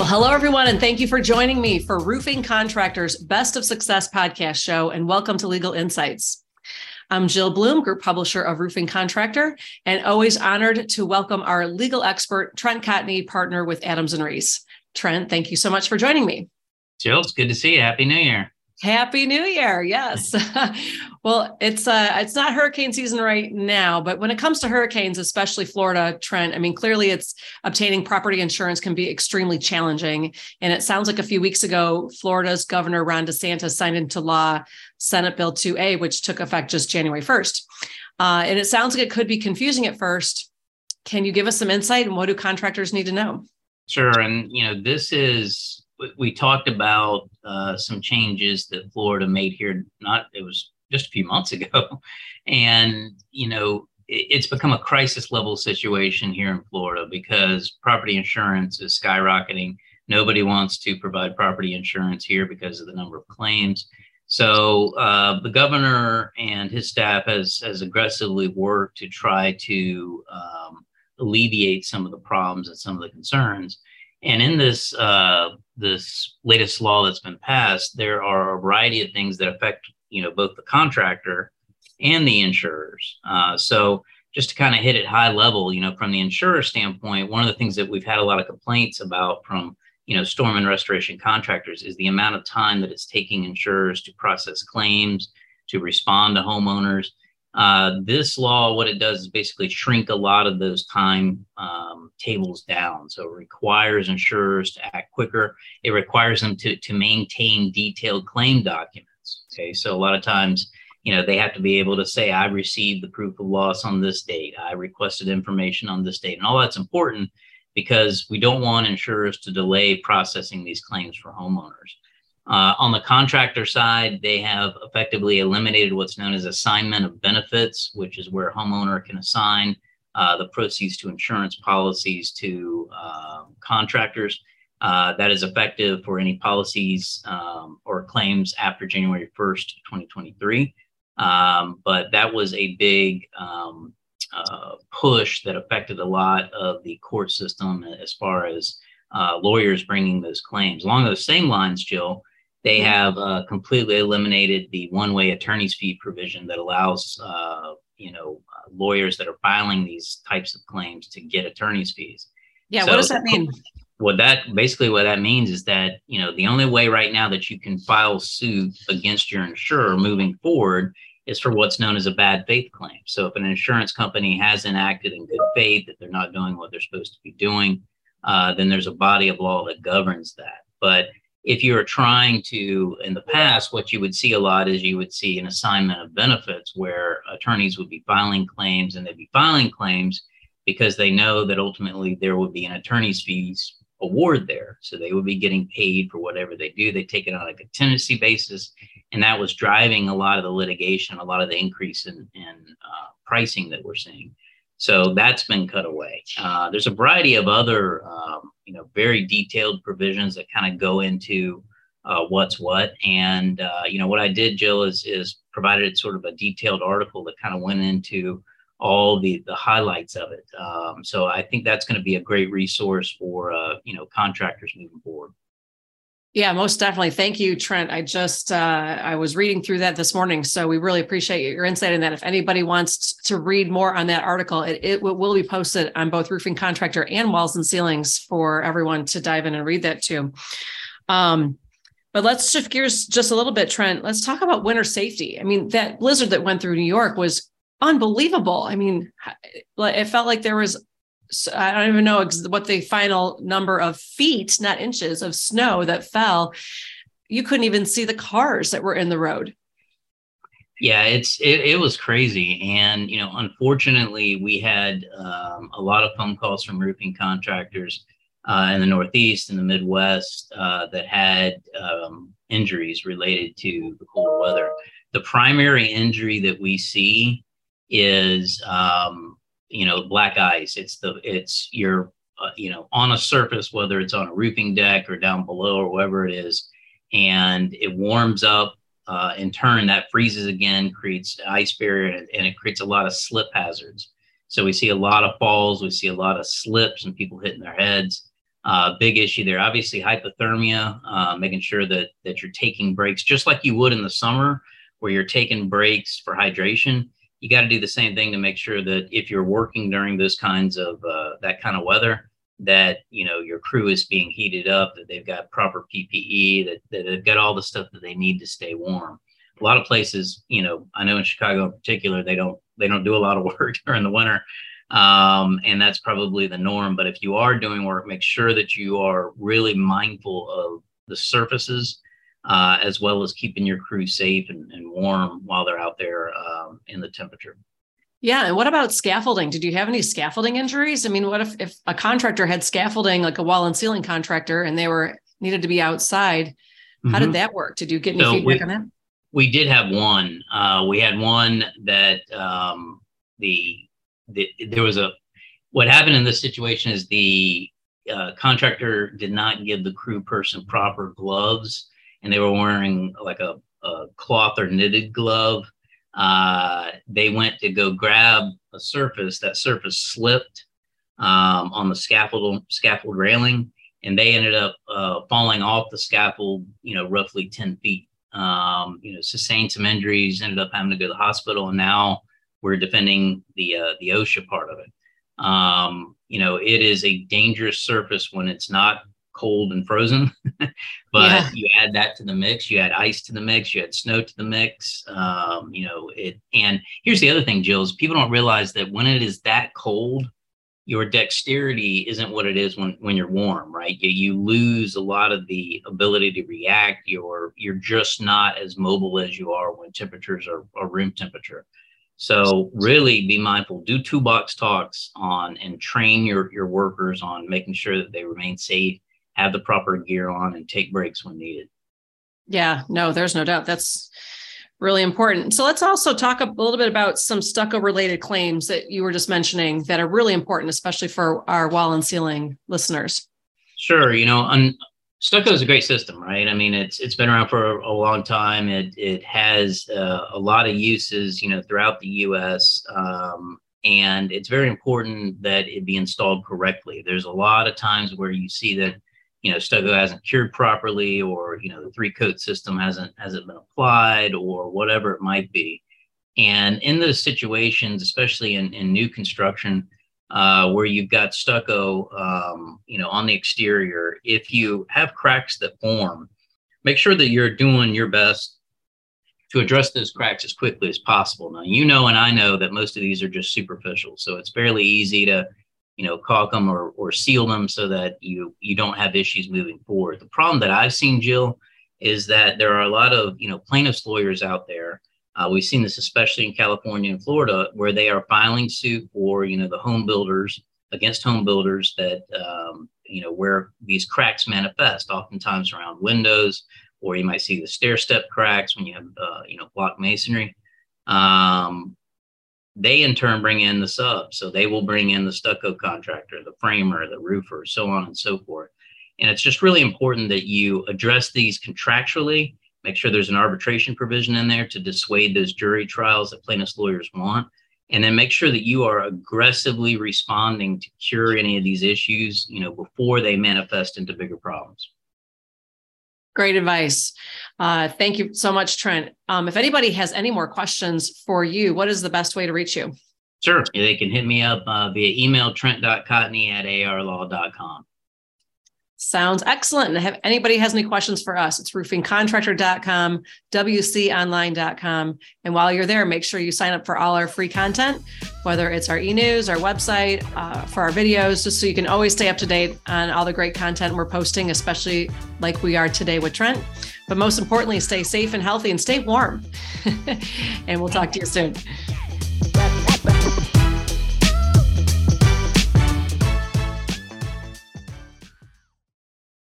Well, hello, everyone, and thank you for joining me for Roofing Contractors Best of Success podcast show, and welcome to Legal Insights. I'm Jill Bloom, group publisher of Roofing Contractor, and always honored to welcome our legal expert, Trent Cotney, partner with Adams and Reese. Trent, thank you so much for joining me. Jill, it's good to see you. Happy New Year. Happy New Year. Yes. well, it's uh it's not hurricane season right now, but when it comes to hurricanes, especially Florida, Trent, I mean, clearly it's obtaining property insurance can be extremely challenging. And it sounds like a few weeks ago, Florida's Governor Ron DeSantis signed into law Senate Bill 2A, which took effect just January 1st. Uh, and it sounds like it could be confusing at first. Can you give us some insight and what do contractors need to know? Sure. And you know, this is we talked about uh, some changes that Florida made here. Not it was just a few months ago, and you know it, it's become a crisis level situation here in Florida because property insurance is skyrocketing. Nobody wants to provide property insurance here because of the number of claims. So uh, the governor and his staff has has aggressively worked to try to um, alleviate some of the problems and some of the concerns. And in this uh, this latest law that's been passed, there are a variety of things that affect you know both the contractor and the insurers. Uh, so just to kind of hit it high level, you know, from the insurer standpoint, one of the things that we've had a lot of complaints about from you know storm and restoration contractors is the amount of time that it's taking insurers to process claims, to respond to homeowners. Uh, this law, what it does is basically shrink a lot of those time um, tables down. So it requires insurers to act quicker. It requires them to, to maintain detailed claim documents. Okay. So a lot of times, you know, they have to be able to say, I received the proof of loss on this date. I requested information on this date. And all that's important because we don't want insurers to delay processing these claims for homeowners. Uh, on the contractor side, they have effectively eliminated what's known as assignment of benefits, which is where a homeowner can assign uh, the proceeds to insurance policies to uh, contractors. That is effective for any policies um, or claims after January 1st, 2023. Um, but that was a big um, uh, push that affected a lot of the court system as far as uh, lawyers bringing those claims. Along those same lines, Jill, they have uh, completely eliminated the one-way attorney's fee provision that allows uh, you know uh, lawyers that are filing these types of claims to get attorney's fees. Yeah, so what does that mean? What that basically what that means is that you know the only way right now that you can file suit against your insurer moving forward is for what's known as a bad faith claim. So if an insurance company hasn't acted in good faith, that they're not doing what they're supposed to be doing, uh, then there's a body of law that governs that. But if you're trying to, in the past, what you would see a lot is you would see an assignment of benefits where attorneys would be filing claims and they'd be filing claims because they know that ultimately there would be an attorney's fees award there. So they would be getting paid for whatever they do. They take it on a contingency basis. And that was driving a lot of the litigation, a lot of the increase in, in uh, pricing that we're seeing. So that's been cut away. Uh, there's a variety of other, um, you know, very detailed provisions that kind of go into uh, what's what. And uh, you know, what I did, Jill, is is provided sort of a detailed article that kind of went into all the the highlights of it. Um, so I think that's going to be a great resource for uh, you know contractors moving forward. Yeah, most definitely. Thank you, Trent. I just uh, I was reading through that this morning, so we really appreciate your insight in that. If anybody wants to read more on that article, it, it will be posted on both Roofing Contractor and Walls and Ceilings for everyone to dive in and read that too. Um, but let's shift gears just a little bit, Trent. Let's talk about winter safety. I mean, that blizzard that went through New York was unbelievable. I mean, it felt like there was so I don't even know what the final number of feet, not inches, of snow that fell. You couldn't even see the cars that were in the road. Yeah, it's it, it was crazy, and you know, unfortunately, we had um, a lot of phone calls from roofing contractors uh, in the Northeast and the Midwest uh, that had um, injuries related to the cold weather. The primary injury that we see is um, you know black ice it's the it's your uh, you know on a surface whether it's on a roofing deck or down below or wherever it is and it warms up uh, in turn that freezes again creates ice barrier and, and it creates a lot of slip hazards so we see a lot of falls we see a lot of slips and people hitting their heads Uh, big issue there. Obviously, hypothermia, uh, making sure that that you're taking breaks just like you would in the summer, where you're taking breaks for hydration. You got to do the same thing to make sure that if you're working during those kinds of uh, that kind of weather, that you know your crew is being heated up, that they've got proper PPE, that, that they've got all the stuff that they need to stay warm. A lot of places, you know, I know in Chicago in particular, they don't they don't do a lot of work during the winter um, and that's probably the norm. But if you are doing work, make sure that you are really mindful of the surfaces uh, as well as keeping your crew safe and, and warm while they're out there um, in the temperature. Yeah. And what about scaffolding? Did you have any scaffolding injuries? I mean, what if, if a contractor had scaffolding, like a wall and ceiling contractor, and they were needed to be outside? How mm-hmm. did that work? Did you get any so feedback we, on that? We did have one. Uh, we had one that um, the the, there was a what happened in this situation is the uh, contractor did not give the crew person proper gloves and they were wearing like a, a cloth or knitted glove uh, they went to go grab a surface that surface slipped um, on the scaffold scaffold railing and they ended up uh, falling off the scaffold you know roughly 10 feet um, you know sustained some injuries ended up having to go to the hospital and now we're defending the uh, the OSHA part of it. Um, you know, it is a dangerous surface when it's not cold and frozen, but yeah. you add that to the mix. You add ice to the mix. You add snow to the mix. Um, you know it. And here's the other thing, Jill, is people don't realize that when it is that cold, your dexterity isn't what it is when, when you're warm, right? You, you lose a lot of the ability to react. You're you're just not as mobile as you are when temperatures are, are room temperature. So really be mindful, do toolbox talks on and train your, your workers on making sure that they remain safe, have the proper gear on and take breaks when needed. Yeah, no, there's no doubt. That's really important. So let's also talk a little bit about some stucco related claims that you were just mentioning that are really important, especially for our wall and ceiling listeners. Sure. You know, un- stucco is a great system, right? I mean, it's it's been around for a, long time. It it has uh, a lot of uses, you know, throughout the U.S. Um, and it's very important that it be installed correctly. There's a lot of times where you see that, you know, stucco hasn't cured properly, or you know, the three coat system hasn't hasn't been applied, or whatever it might be. And in those situations, especially in, in new construction, uh, where you've got stucco, um, you know, on the exterior. If you have cracks that form, make sure that you're doing your best to address those cracks as quickly as possible. Now, you know, and I know that most of these are just superficial, so it's fairly easy to, you know, caulk them or, or seal them so that you you don't have issues moving forward. The problem that I've seen, Jill, is that there are a lot of you know plaintiffs lawyers out there uh, we've seen this especially in California and Florida, where they are filing suit for you know the home builders against home builders that um, you know where these cracks manifest, oftentimes around windows, or you might see the stair step cracks when you have uh, you know block masonry. Um, they in turn bring in the sub, so they will bring in the stucco contractor, the framer, the roofer, so on and so forth. And it's just really important that you address these contractually make sure there's an arbitration provision in there to dissuade those jury trials that plaintiffs lawyers want and then make sure that you are aggressively responding to cure any of these issues you know before they manifest into bigger problems great advice. Uh, thank you so much trent. Um, if anybody has any more questions for you what is the best way to reach you? Sure. They can hit me up uh, via email trent.cotney at arlaw.com Sounds excellent. And if anybody has any questions for us, it's roofingcontractor.com, wconline.com. And while you're there, make sure you sign up for all our free content, whether it's our e-news, our website, uh, for our videos, just so you can always stay up to date on all the great content we're posting, especially like we are today with Trent. But most importantly, stay safe and healthy and stay warm. and we'll talk to you soon.